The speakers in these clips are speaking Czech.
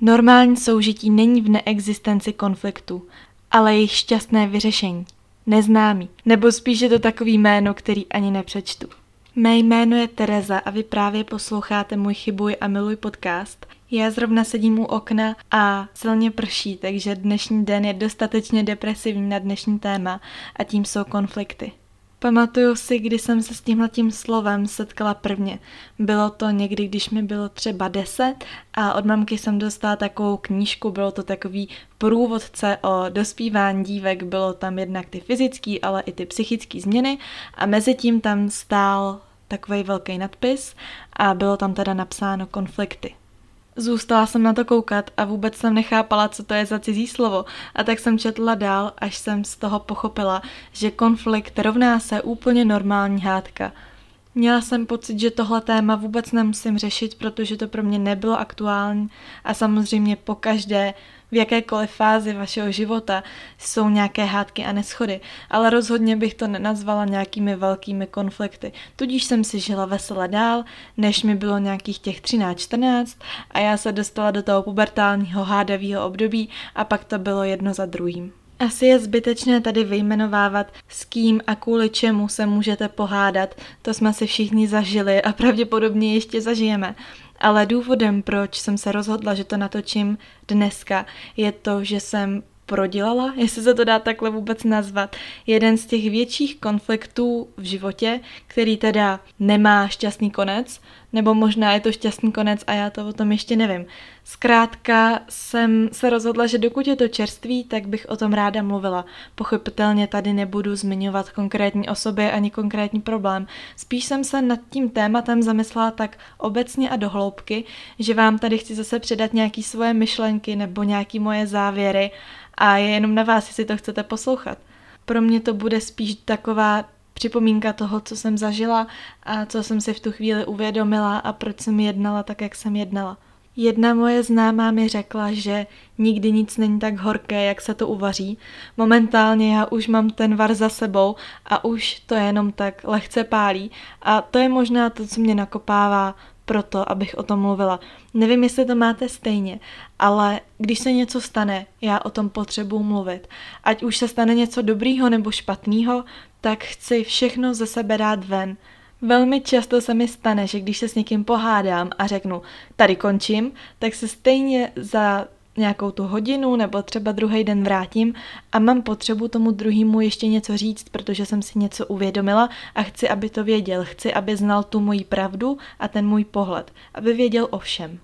Normální soužití není v neexistenci konfliktu, ale jejich šťastné vyřešení. Neznámý, nebo spíš je to takový jméno, který ani nepřečtu. Mé jméno je Tereza a vy právě posloucháte můj Chybuj a miluj podcast. Já zrovna sedím u okna a silně prší, takže dnešní den je dostatečně depresivní na dnešní téma a tím jsou konflikty. Pamatuju si, kdy jsem se s tímhletím slovem setkala prvně. Bylo to někdy, když mi bylo třeba deset a od mamky jsem dostala takovou knížku, bylo to takový průvodce o dospívání dívek, bylo tam jednak ty fyzické, ale i ty psychické změny a mezi tím tam stál takový velký nadpis a bylo tam teda napsáno konflikty. Zůstala jsem na to koukat a vůbec jsem nechápala, co to je za cizí slovo a tak jsem četla dál, až jsem z toho pochopila, že konflikt rovná se úplně normální hádka. Měla jsem pocit, že tohle téma vůbec nemusím řešit, protože to pro mě nebylo aktuální a samozřejmě po každé v jakékoliv fázi vašeho života jsou nějaké hádky a neschody, ale rozhodně bych to nenazvala nějakými velkými konflikty. Tudíž jsem si žila vesele dál, než mi bylo nějakých těch 13-14 a já se dostala do toho pubertálního hádavého období a pak to bylo jedno za druhým. Asi je zbytečné tady vyjmenovávat, s kým a kvůli čemu se můžete pohádat. To jsme si všichni zažili a pravděpodobně ještě zažijeme. Ale důvodem, proč jsem se rozhodla, že to natočím dneska, je to, že jsem prodělala, jestli se to dá takhle vůbec nazvat, jeden z těch větších konfliktů v životě, který teda nemá šťastný konec, nebo možná je to šťastný konec a já to o tom ještě nevím. Zkrátka jsem se rozhodla, že dokud je to čerství, tak bych o tom ráda mluvila. Pochopitelně tady nebudu zmiňovat konkrétní osoby ani konkrétní problém. Spíš jsem se nad tím tématem zamyslela tak obecně a dohloubky, že vám tady chci zase předat nějaký svoje myšlenky nebo nějaký moje závěry a je jenom na vás, jestli to chcete poslouchat. Pro mě to bude spíš taková připomínka toho, co jsem zažila a co jsem si v tu chvíli uvědomila a proč jsem jednala tak, jak jsem jednala. Jedna moje známá mi řekla, že nikdy nic není tak horké, jak se to uvaří. Momentálně já už mám ten var za sebou a už to jenom tak lehce pálí a to je možná to, co mě nakopává proto, abych o tom mluvila. Nevím, jestli to máte stejně, ale když se něco stane, já o tom potřebuji mluvit. Ať už se stane něco dobrýho nebo špatného, tak chci všechno ze sebe dát ven. Velmi často se mi stane, že když se s někým pohádám a řeknu, tady končím, tak se stejně za nějakou tu hodinu nebo třeba druhý den vrátím a mám potřebu tomu druhému ještě něco říct, protože jsem si něco uvědomila a chci, aby to věděl. Chci, aby znal tu moji pravdu a ten můj pohled, aby věděl o všem.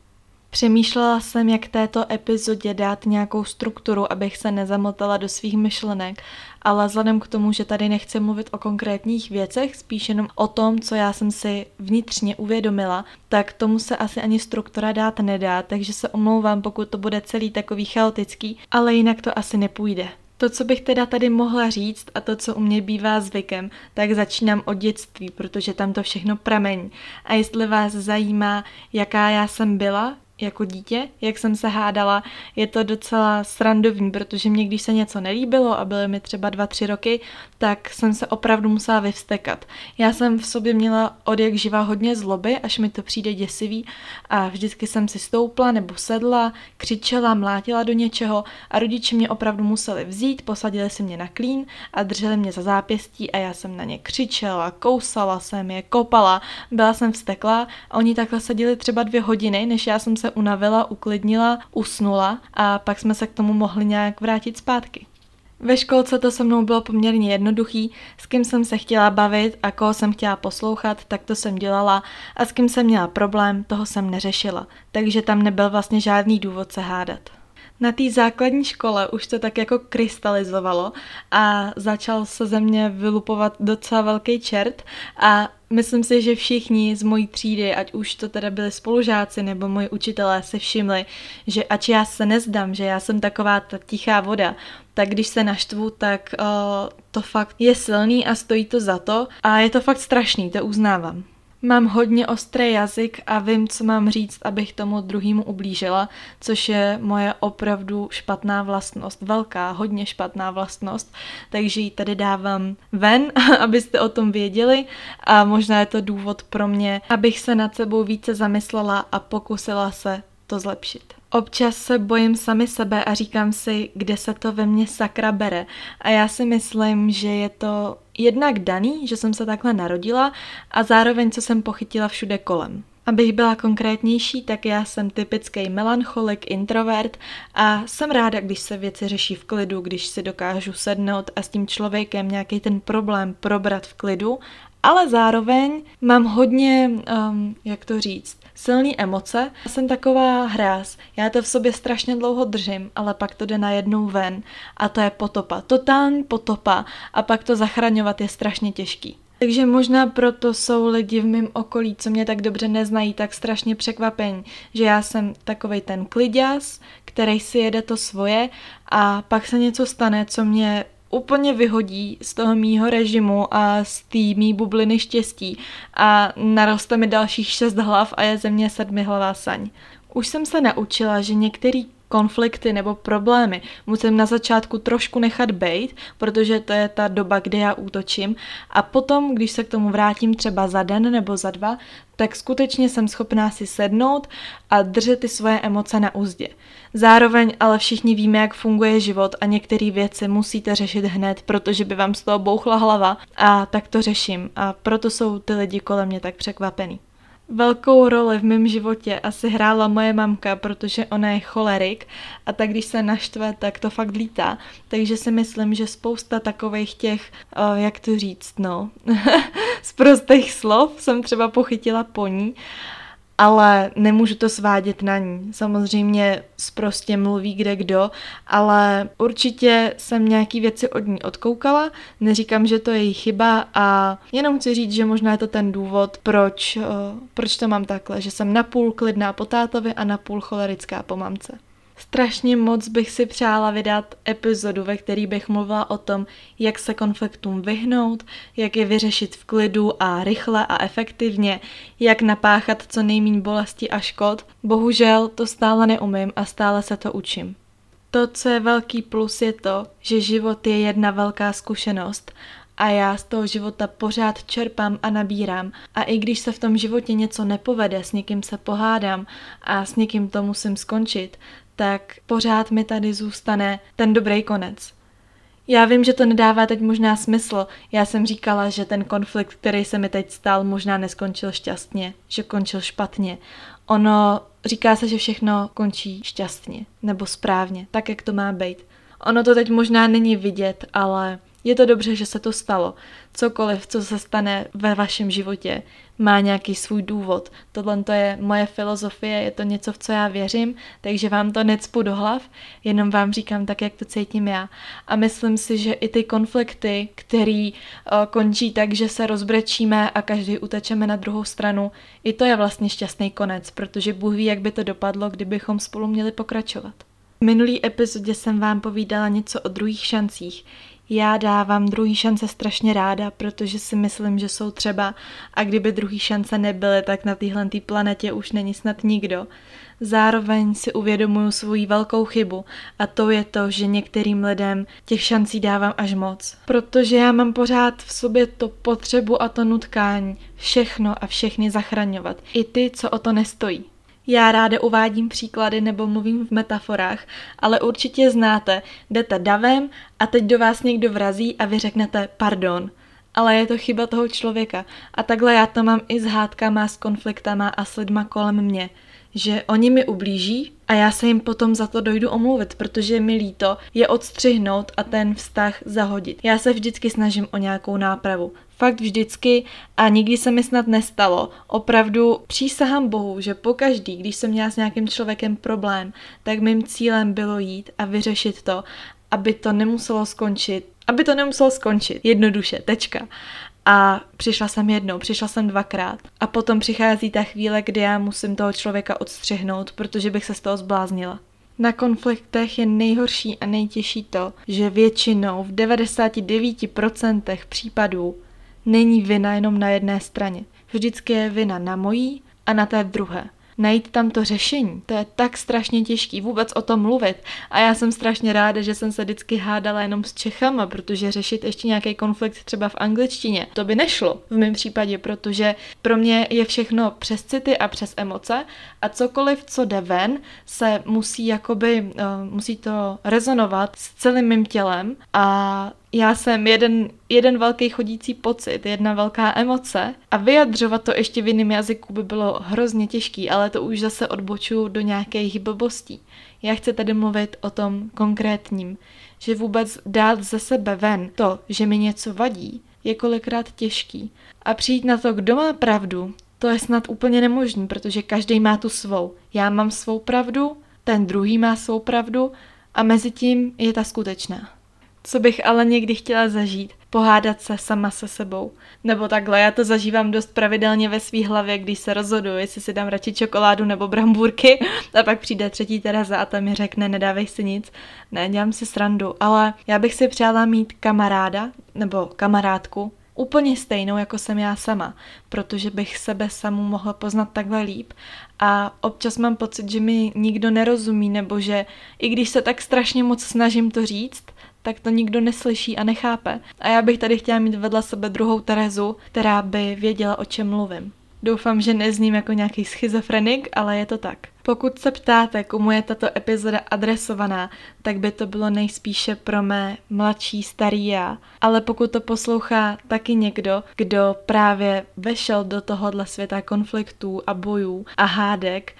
Přemýšlela jsem, jak této epizodě dát nějakou strukturu, abych se nezamotala do svých myšlenek, ale vzhledem k tomu, že tady nechci mluvit o konkrétních věcech, spíš jenom o tom, co já jsem si vnitřně uvědomila, tak tomu se asi ani struktura dát nedá, takže se omlouvám, pokud to bude celý takový chaotický, ale jinak to asi nepůjde. To, co bych teda tady mohla říct a to, co u mě bývá zvykem, tak začínám od dětství, protože tam to všechno pramení. A jestli vás zajímá, jaká já jsem byla, jako dítě, jak jsem se hádala, je to docela srandovní, protože mě, když se něco nelíbilo a byly mi třeba dva, tři roky, tak jsem se opravdu musela vyvstekat. Já jsem v sobě měla od jak živa hodně zloby, až mi to přijde děsivý a vždycky jsem si stoupla nebo sedla, křičela, mlátila do něčeho a rodiče mě opravdu museli vzít, posadili si mě na klín a drželi mě za zápěstí a já jsem na ně křičela, kousala jsem je, kopala, byla jsem vsteklá a oni takhle seděli třeba dvě hodiny, než já jsem se unavila, uklidnila, usnula a pak jsme se k tomu mohli nějak vrátit zpátky. Ve školce to se mnou bylo poměrně jednoduchý, s kým jsem se chtěla bavit a koho jsem chtěla poslouchat, tak to jsem dělala a s kým jsem měla problém, toho jsem neřešila, takže tam nebyl vlastně žádný důvod se hádat. Na té základní škole už to tak jako krystalizovalo a začal se ze mě vylupovat docela velký čert a myslím si, že všichni z mojí třídy, ať už to teda byli spolužáci nebo moji učitelé, se všimli, že ač já se nezdám, že já jsem taková ta tichá voda, tak když se naštvu, tak uh, to fakt je silný a stojí to za to a je to fakt strašný, to uznávám. Mám hodně ostrý jazyk a vím, co mám říct, abych tomu druhému ublížila, což je moje opravdu špatná vlastnost, velká, hodně špatná vlastnost, takže ji tady dávám ven, abyste o tom věděli. A možná je to důvod pro mě, abych se nad sebou více zamyslela a pokusila se to zlepšit. Občas se bojím sami sebe a říkám si, kde se to ve mně sakra bere. A já si myslím, že je to jednak daný, že jsem se takhle narodila a zároveň, co jsem pochytila všude kolem. Abych byla konkrétnější, tak já jsem typický melancholik, introvert a jsem ráda, když se věci řeší v klidu, když si dokážu sednout a s tím člověkem nějaký ten problém probrat v klidu, ale zároveň mám hodně, um, jak to říct, silné emoce. Já jsem taková hráz, já to v sobě strašně dlouho držím, ale pak to jde najednou ven a to je potopa, totální potopa a pak to zachraňovat je strašně těžký. Takže možná proto jsou lidi v mém okolí, co mě tak dobře neznají, tak strašně překvapení, že já jsem takovej ten kliděs, který si jede to svoje a pak se něco stane, co mě úplně vyhodí z toho mýho režimu a z té mý bubliny štěstí a naroste mi dalších šest hlav a je ze mě sedmihlavá saň. Už jsem se naučila, že některý konflikty nebo problémy musím na začátku trošku nechat bejt, protože to je ta doba, kdy já útočím a potom, když se k tomu vrátím třeba za den nebo za dva, tak skutečně jsem schopná si sednout a držet ty svoje emoce na úzdě. Zároveň ale všichni víme, jak funguje život a některé věci musíte řešit hned, protože by vám z toho bouchla hlava a tak to řeším a proto jsou ty lidi kolem mě tak překvapený. Velkou roli v mém životě asi hrála moje mamka, protože ona je cholerik a tak když se naštve, tak to fakt lítá. Takže si myslím, že spousta takových těch, jak to říct, no, z prostých slov jsem třeba pochytila po ní ale nemůžu to svádět na ní. Samozřejmě prostě mluví kde kdo, ale určitě jsem nějaký věci od ní odkoukala, neříkám, že to je její chyba a jenom chci říct, že možná je to ten důvod, proč, uh, proč to mám takhle, že jsem napůl klidná po tátovi a napůl cholerická po mamce. Strašně moc bych si přála vydat epizodu, ve který bych mluvila o tom, jak se konfliktům vyhnout, jak je vyřešit v klidu a rychle a efektivně, jak napáchat co nejméně bolesti a škod. Bohužel to stále neumím a stále se to učím. To, co je velký plus, je to, že život je jedna velká zkušenost a já z toho života pořád čerpám a nabírám. A i když se v tom životě něco nepovede, s někým se pohádám a s někým to musím skončit, tak pořád mi tady zůstane ten dobrý konec. Já vím, že to nedává teď možná smysl. Já jsem říkala, že ten konflikt, který se mi teď stal, možná neskončil šťastně, že končil špatně. Ono říká se, že všechno končí šťastně nebo správně, tak jak to má být. Ono to teď možná není vidět, ale je to dobře, že se to stalo. Cokoliv, co se stane ve vašem životě, má nějaký svůj důvod. Tohle to je moje filozofie, je to něco, v co já věřím, takže vám to necpu do hlav, jenom vám říkám tak, jak to cítím já. A myslím si, že i ty konflikty, který uh, končí tak, že se rozbrečíme a každý utečeme na druhou stranu, i to je vlastně šťastný konec, protože Bůh ví, jak by to dopadlo, kdybychom spolu měli pokračovat. V minulý epizodě jsem vám povídala něco o druhých šancích. Já dávám druhý šance strašně ráda, protože si myslím, že jsou třeba a kdyby druhý šance nebyly, tak na téhle planetě už není snad nikdo. Zároveň si uvědomuju svoji velkou chybu a to je to, že některým lidem těch šancí dávám až moc. Protože já mám pořád v sobě to potřebu a to nutkání všechno a všechny zachraňovat. I ty, co o to nestojí. Já ráda uvádím příklady nebo mluvím v metaforách, ale určitě znáte, jdete davem a teď do vás někdo vrazí a vy řeknete pardon. Ale je to chyba toho člověka. A takhle já to mám i s hádkama, s konfliktama a s lidma kolem mě. Že oni mi ublíží a já se jim potom za to dojdu omluvit, protože mi líto je odstřihnout a ten vztah zahodit. Já se vždycky snažím o nějakou nápravu. Fakt vždycky a nikdy se mi snad nestalo. Opravdu přísahám Bohu, že pokaždý, když jsem měla s nějakým člověkem problém, tak mým cílem bylo jít a vyřešit to, aby to nemuselo skončit. Aby to nemuselo skončit. Jednoduše, tečka. A přišla jsem jednou, přišla jsem dvakrát. A potom přichází ta chvíle, kdy já musím toho člověka odstřihnout, protože bych se z toho zbláznila. Na konfliktech je nejhorší a nejtěžší to, že většinou v 99% případů není vina jenom na jedné straně. Vždycky je vina na mojí a na té druhé. najít tam to řešení, to je tak strašně těžký vůbec o tom mluvit. A já jsem strašně ráda, že jsem se vždycky hádala jenom s Čechama, protože řešit ještě nějaký konflikt třeba v angličtině, to by nešlo v mém případě, protože pro mě je všechno přes city a přes emoce a cokoliv, co jde ven, se musí jakoby, uh, musí to rezonovat s celým mým tělem a já jsem jeden, jeden velký chodící pocit, jedna velká emoce a vyjadřovat to ještě v jiném jazyku by bylo hrozně těžký, ale to už zase odboču do nějakých blbostí. Já chci tady mluvit o tom konkrétním, že vůbec dát ze sebe ven to, že mi něco vadí, je kolikrát těžký. A přijít na to, kdo má pravdu, to je snad úplně nemožný, protože každý má tu svou. Já mám svou pravdu, ten druhý má svou pravdu a mezi tím je ta skutečná. Co bych ale někdy chtěla zažít? Pohádat se sama se sebou. Nebo takhle, já to zažívám dost pravidelně ve své hlavě, když se rozhoduji, jestli si dám radši čokoládu nebo brambůrky a pak přijde třetí Tereza a ta mi řekne, nedávej si nic. Ne, dělám si srandu, ale já bych si přála mít kamaráda nebo kamarádku, úplně stejnou, jako jsem já sama, protože bych sebe samu mohla poznat takhle líp a občas mám pocit, že mi nikdo nerozumí, nebo že i když se tak strašně moc snažím to říct, tak to nikdo neslyší a nechápe. A já bych tady chtěla mít vedle sebe druhou Terezu, která by věděla, o čem mluvím. Doufám, že nezním jako nějaký schizofrenik, ale je to tak. Pokud se ptáte, komu je tato epizoda adresovaná, tak by to bylo nejspíše pro mé mladší starý já. Ale pokud to poslouchá taky někdo, kdo právě vešel do tohohle světa konfliktů a bojů a hádek,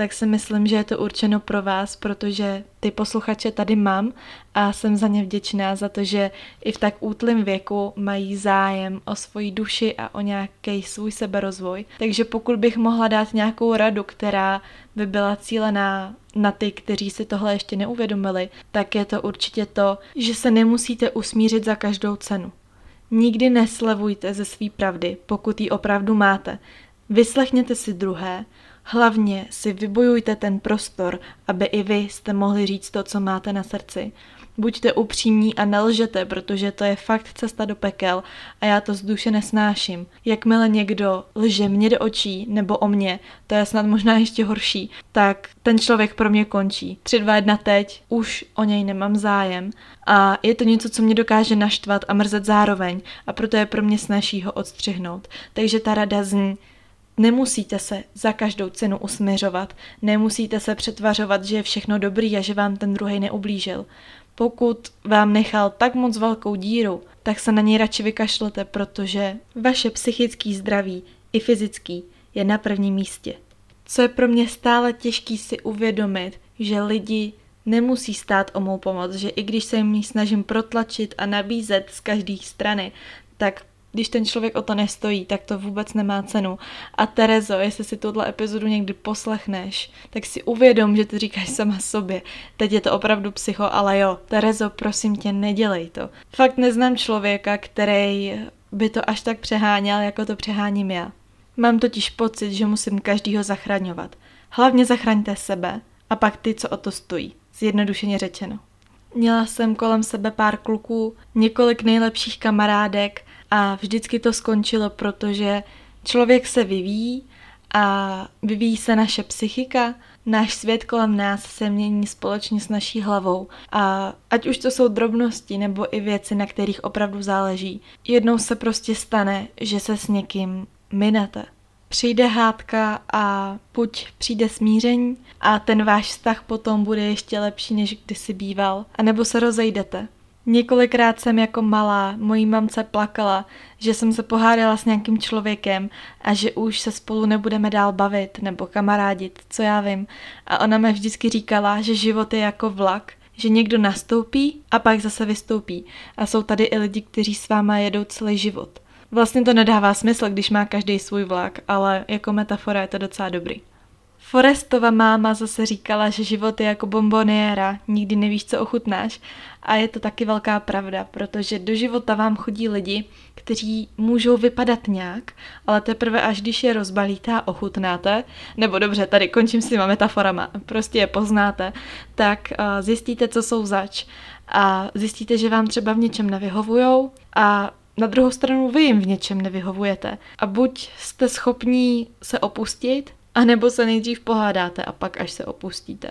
tak si myslím, že je to určeno pro vás, protože ty posluchače tady mám a jsem za ně vděčná za to, že i v tak útlém věku mají zájem o svoji duši a o nějaký svůj seberozvoj. Takže pokud bych mohla dát nějakou radu, která by byla cílená na ty, kteří si tohle ještě neuvědomili, tak je to určitě to, že se nemusíte usmířit za každou cenu. Nikdy neslevujte ze své pravdy, pokud ji opravdu máte. Vyslechněte si druhé, Hlavně si vybojujte ten prostor, aby i vy jste mohli říct to, co máte na srdci. Buďte upřímní a nelžete, protože to je fakt cesta do pekel a já to z duše nesnáším. Jakmile někdo lže mě do očí nebo o mě, to je snad možná ještě horší, tak ten člověk pro mě končí. 3, 2, 1 teď, už o něj nemám zájem a je to něco, co mě dokáže naštvat a mrzet zároveň a proto je pro mě snaží ho odstřihnout. Takže ta rada zní, Nemusíte se za každou cenu usměřovat, nemusíte se přetvařovat, že je všechno dobrý a že vám ten druhý neublížil. Pokud vám nechal tak moc velkou díru, tak se na něj radši vykašlete, protože vaše psychický zdraví i fyzický je na prvním místě. Co je pro mě stále těžký si uvědomit, že lidi nemusí stát o mou pomoc, že i když se jim snažím protlačit a nabízet z každé strany, tak když ten člověk o to nestojí, tak to vůbec nemá cenu. A Terezo, jestli si tuhle epizodu někdy poslechneš, tak si uvědom, že ty říkáš sama sobě. Teď je to opravdu psycho, ale jo, Terezo, prosím tě, nedělej to. Fakt neznám člověka, který by to až tak přeháněl, jako to přeháním já. Mám totiž pocit, že musím každýho zachraňovat. Hlavně zachraňte sebe a pak ty, co o to stojí. Zjednodušeně řečeno. Měla jsem kolem sebe pár kluků, několik nejlepších kamarádek a vždycky to skončilo, protože člověk se vyvíjí a vyvíjí se naše psychika, náš svět kolem nás se mění společně s naší hlavou a ať už to jsou drobnosti nebo i věci, na kterých opravdu záleží, jednou se prostě stane, že se s někým minete. Přijde hádka a buď přijde smíření a ten váš vztah potom bude ještě lepší, než kdysi býval, anebo se rozejdete. Několikrát jsem jako malá mojí mamce plakala, že jsem se pohádala s nějakým člověkem a že už se spolu nebudeme dál bavit nebo kamarádit, co já vím. A ona mi vždycky říkala, že život je jako vlak, že někdo nastoupí a pak zase vystoupí. A jsou tady i lidi, kteří s váma jedou celý život. Vlastně to nedává smysl, když má každý svůj vlak, ale jako metafora je to docela dobrý. Forestova máma zase říkala, že život je jako bomboniéra, nikdy nevíš, co ochutnáš. A je to taky velká pravda, protože do života vám chodí lidi, kteří můžou vypadat nějak, ale teprve až když je rozbalíte a ochutnáte, nebo dobře, tady končím s těma metaforama, prostě je poznáte, tak uh, zjistíte, co jsou zač a zjistíte, že vám třeba v něčem nevyhovujou a na druhou stranu vy jim v něčem nevyhovujete. A buď jste schopní se opustit A nebo se nejdřív pohádáte a pak až se opustíte.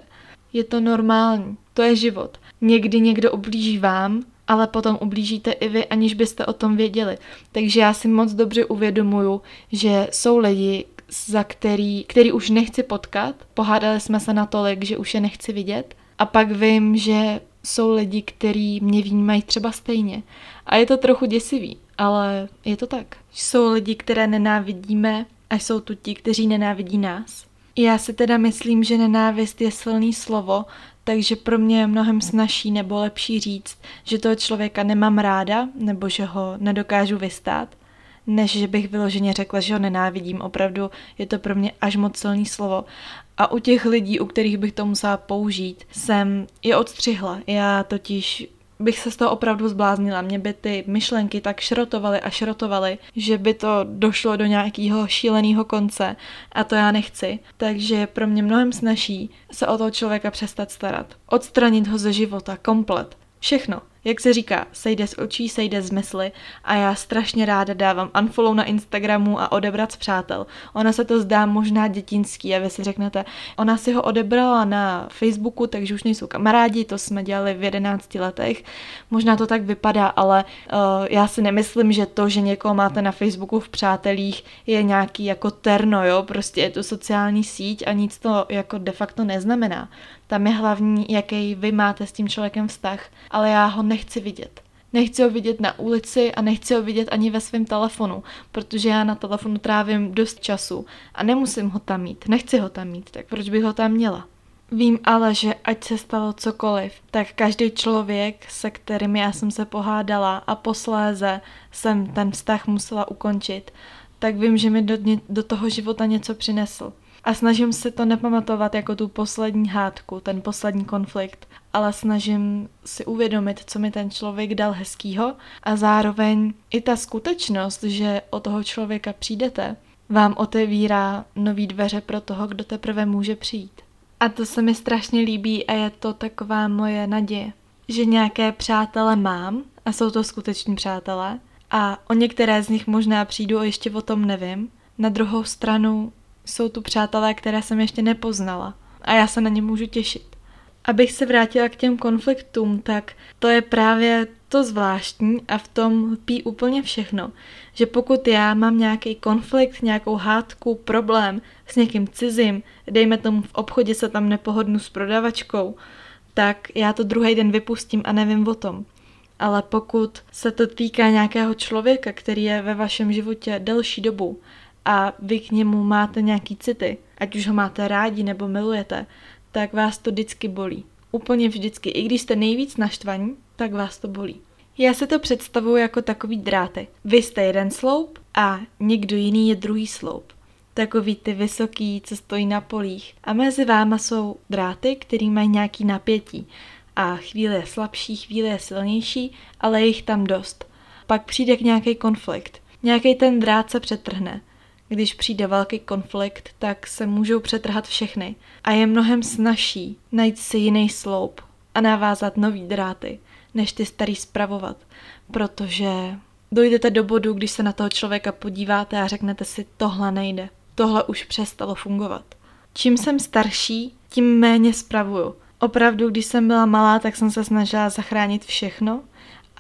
Je to normální, to je život. Někdy někdo ublíží vám, ale potom ublížíte i vy, aniž byste o tom věděli. Takže já si moc dobře uvědomuju, že jsou lidi, za který, který už nechci potkat, pohádali jsme se natolik, že už je nechci vidět a pak vím, že jsou lidi, kteří mě vnímají třeba stejně. A je to trochu děsivý, ale je to tak. Jsou lidi, které nenávidíme a jsou tu ti, kteří nenávidí nás. Já si teda myslím, že nenávist je silný slovo, takže pro mě je mnohem snažší nebo lepší říct, že toho člověka nemám ráda nebo že ho nedokážu vystát, než že bych vyloženě řekla, že ho nenávidím. Opravdu je to pro mě až moc silný slovo. A u těch lidí, u kterých bych to musela použít, jsem je odstřihla. Já totiž bych se z toho opravdu zbláznila. Mě by ty myšlenky tak šrotovaly a šrotovaly, že by to došlo do nějakého šíleného konce a to já nechci. Takže je pro mě mnohem snaží se o toho člověka přestat starat. Odstranit ho ze života komplet. Všechno. Jak se říká, sejde z očí, sejde z mysli a já strašně ráda dávám unfollow na Instagramu a odebrat z přátel. Ona se to zdá možná dětinský a vy si řeknete, ona si ho odebrala na Facebooku, takže už nejsou kamarádi, to jsme dělali v 11 letech. Možná to tak vypadá, ale uh, já si nemyslím, že to, že někoho máte na Facebooku v přátelích, je nějaký jako terno, jo, prostě je to sociální síť a nic to jako de facto neznamená. Tam je hlavní, jaký vy máte s tím člověkem vztah, ale já ho nechci vidět. Nechci ho vidět na ulici a nechci ho vidět ani ve svém telefonu, protože já na telefonu trávím dost času a nemusím ho tam mít, nechci ho tam mít, tak proč bych ho tam měla? Vím ale, že ať se stalo cokoliv, tak každý člověk, se kterým já jsem se pohádala a posléze jsem ten vztah musela ukončit, tak vím, že mi do, do toho života něco přinesl. A snažím se to nepamatovat jako tu poslední hádku, ten poslední konflikt, ale snažím si uvědomit, co mi ten člověk dal hezkýho a zároveň i ta skutečnost, že o toho člověka přijdete, vám otevírá nový dveře pro toho, kdo teprve může přijít. A to se mi strašně líbí a je to taková moje naděje, že nějaké přátele mám a jsou to skuteční přátelé a o některé z nich možná přijdu a ještě o tom nevím. Na druhou stranu jsou tu přátelé, které jsem ještě nepoznala a já se na ně můžu těšit. Abych se vrátila k těm konfliktům, tak to je právě to zvláštní a v tom pí úplně všechno, že pokud já mám nějaký konflikt, nějakou hádku, problém s někým cizím, dejme tomu v obchodě se tam nepohodnu s prodavačkou, tak já to druhý den vypustím a nevím o tom. Ale pokud se to týká nějakého člověka, který je ve vašem životě delší dobu a vy k němu máte nějaký city, ať už ho máte rádi nebo milujete, tak vás to vždycky bolí. Úplně vždycky. I když jste nejvíc naštvaní, tak vás to bolí. Já si to představuji jako takový dráty. Vy jste jeden sloup a někdo jiný je druhý sloup. Takový ty vysoký, co stojí na polích. A mezi váma jsou dráty, který mají nějaký napětí. A chvíli je slabší, chvíli je silnější, ale je jich tam dost. Pak přijde k nějaký konflikt. Nějaký ten drát se přetrhne. Když přijde velký konflikt, tak se můžou přetrhat všechny a je mnohem snažší najít si jiný sloup a navázat nový dráty, než ty starý spravovat, protože dojdete do bodu, když se na toho člověka podíváte a řeknete si, tohle nejde, tohle už přestalo fungovat. Čím jsem starší, tím méně spravuju. Opravdu, když jsem byla malá, tak jsem se snažila zachránit všechno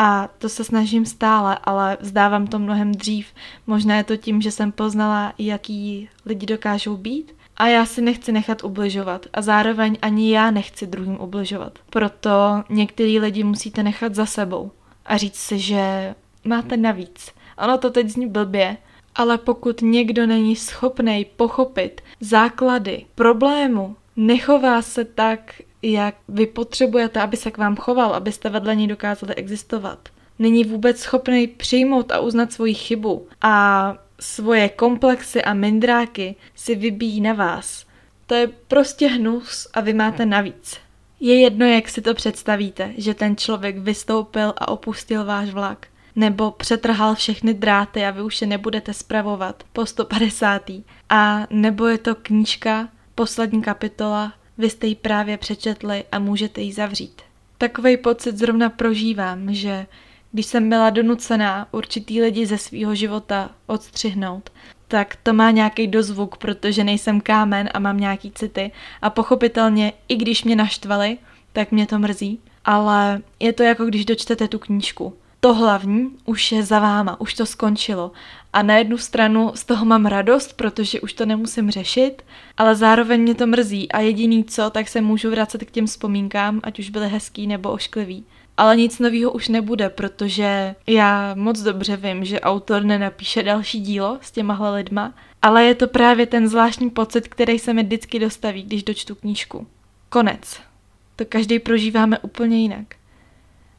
a to se snažím stále, ale vzdávám to mnohem dřív. Možná je to tím, že jsem poznala, jaký lidi dokážou být. A já si nechci nechat ubližovat a zároveň ani já nechci druhým ubližovat. Proto některý lidi musíte nechat za sebou a říct si, že máte navíc. Ono to teď zní blbě, ale pokud někdo není schopný pochopit základy problému, nechová se tak, jak vy potřebujete, aby se k vám choval, abyste vedle něj dokázali existovat. Není vůbec schopný přijmout a uznat svoji chybu a svoje komplexy a mindráky si vybíjí na vás. To je prostě hnus a vy máte navíc. Je jedno, jak si to představíte, že ten člověk vystoupil a opustil váš vlak, nebo přetrhal všechny dráty a vy už je nebudete spravovat po 150. A nebo je to knížka, poslední kapitola, vy jste ji právě přečetli a můžete ji zavřít. Takový pocit zrovna prožívám, že když jsem byla donucená určitý lidi ze svého života odstřihnout, tak to má nějaký dozvuk, protože nejsem kámen a mám nějaký city. A pochopitelně, i když mě naštvali, tak mě to mrzí. Ale je to jako když dočtete tu knížku. To hlavní už je za váma, už to skončilo. A na jednu stranu z toho mám radost, protože už to nemusím řešit, ale zároveň mě to mrzí a jediný co, tak se můžu vracet k těm vzpomínkám, ať už byly hezký nebo ošklivý. Ale nic nového už nebude, protože já moc dobře vím, že autor nenapíše další dílo s těmahle lidma, ale je to právě ten zvláštní pocit, který se mi vždycky dostaví, když dočtu knížku. Konec. To každý prožíváme úplně jinak.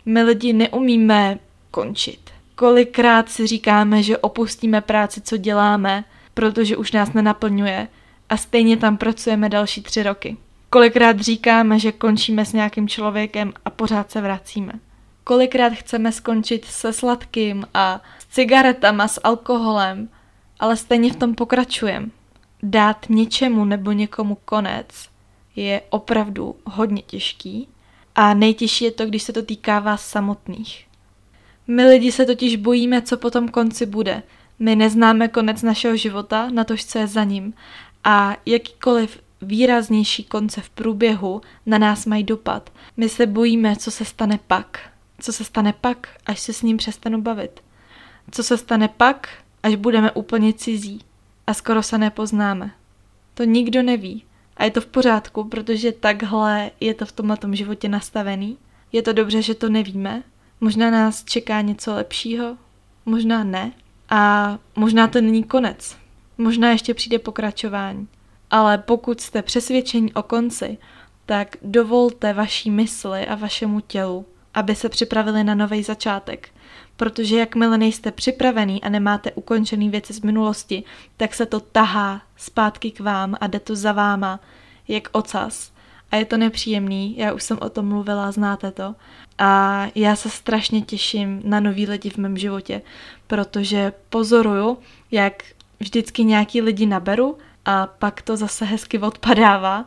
My lidi neumíme končit. Kolikrát si říkáme, že opustíme práci, co děláme, protože už nás nenaplňuje a stejně tam pracujeme další tři roky. Kolikrát říkáme, že končíme s nějakým člověkem a pořád se vracíme. Kolikrát chceme skončit se sladkým a s cigaretama, s alkoholem, ale stejně v tom pokračujeme. Dát něčemu nebo někomu konec je opravdu hodně těžký a nejtěžší je to, když se to týká vás samotných. My lidi se totiž bojíme, co po tom konci bude. My neznáme konec našeho života, na tož co je za ním. A jakýkoliv výraznější konce v průběhu na nás mají dopad. My se bojíme, co se stane pak. Co se stane pak, až se s ním přestanu bavit. Co se stane pak, až budeme úplně cizí a skoro se nepoznáme. To nikdo neví. A je to v pořádku, protože takhle je to v tomhle životě nastavený. Je to dobře, že to nevíme. Možná nás čeká něco lepšího, možná ne. A možná to není konec. Možná ještě přijde pokračování. Ale pokud jste přesvědčení o konci, tak dovolte vaší mysli a vašemu tělu, aby se připravili na nový začátek. Protože jakmile nejste připravený a nemáte ukončený věci z minulosti, tak se to tahá zpátky k vám a jde to za váma, jak ocas. A je to nepříjemný, já už jsem o tom mluvila, znáte to. A já se strašně těším na nový lidi v mém životě, protože pozoruju, jak vždycky nějaký lidi naberu a pak to zase hezky odpadává.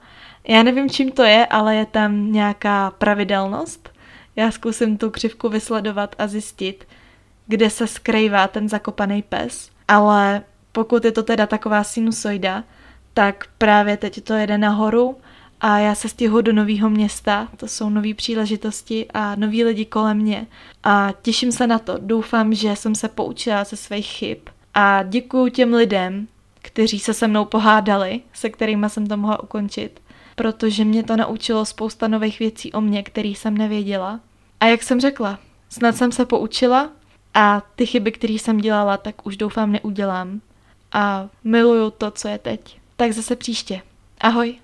Já nevím, čím to je, ale je tam nějaká pravidelnost. Já zkusím tu křivku vysledovat a zjistit, kde se skrývá ten zakopaný pes. Ale pokud je to teda taková sinusoida, tak právě teď to jede nahoru a já se stěhu do nového města, to jsou nové příležitosti a noví lidi kolem mě a těším se na to. Doufám, že jsem se poučila ze svých chyb a děkuji těm lidem, kteří se se mnou pohádali, se kterými jsem to mohla ukončit, protože mě to naučilo spousta nových věcí o mě, které jsem nevěděla. A jak jsem řekla, snad jsem se poučila a ty chyby, které jsem dělala, tak už doufám neudělám. A miluju to, co je teď. Tak zase příště. Ahoj.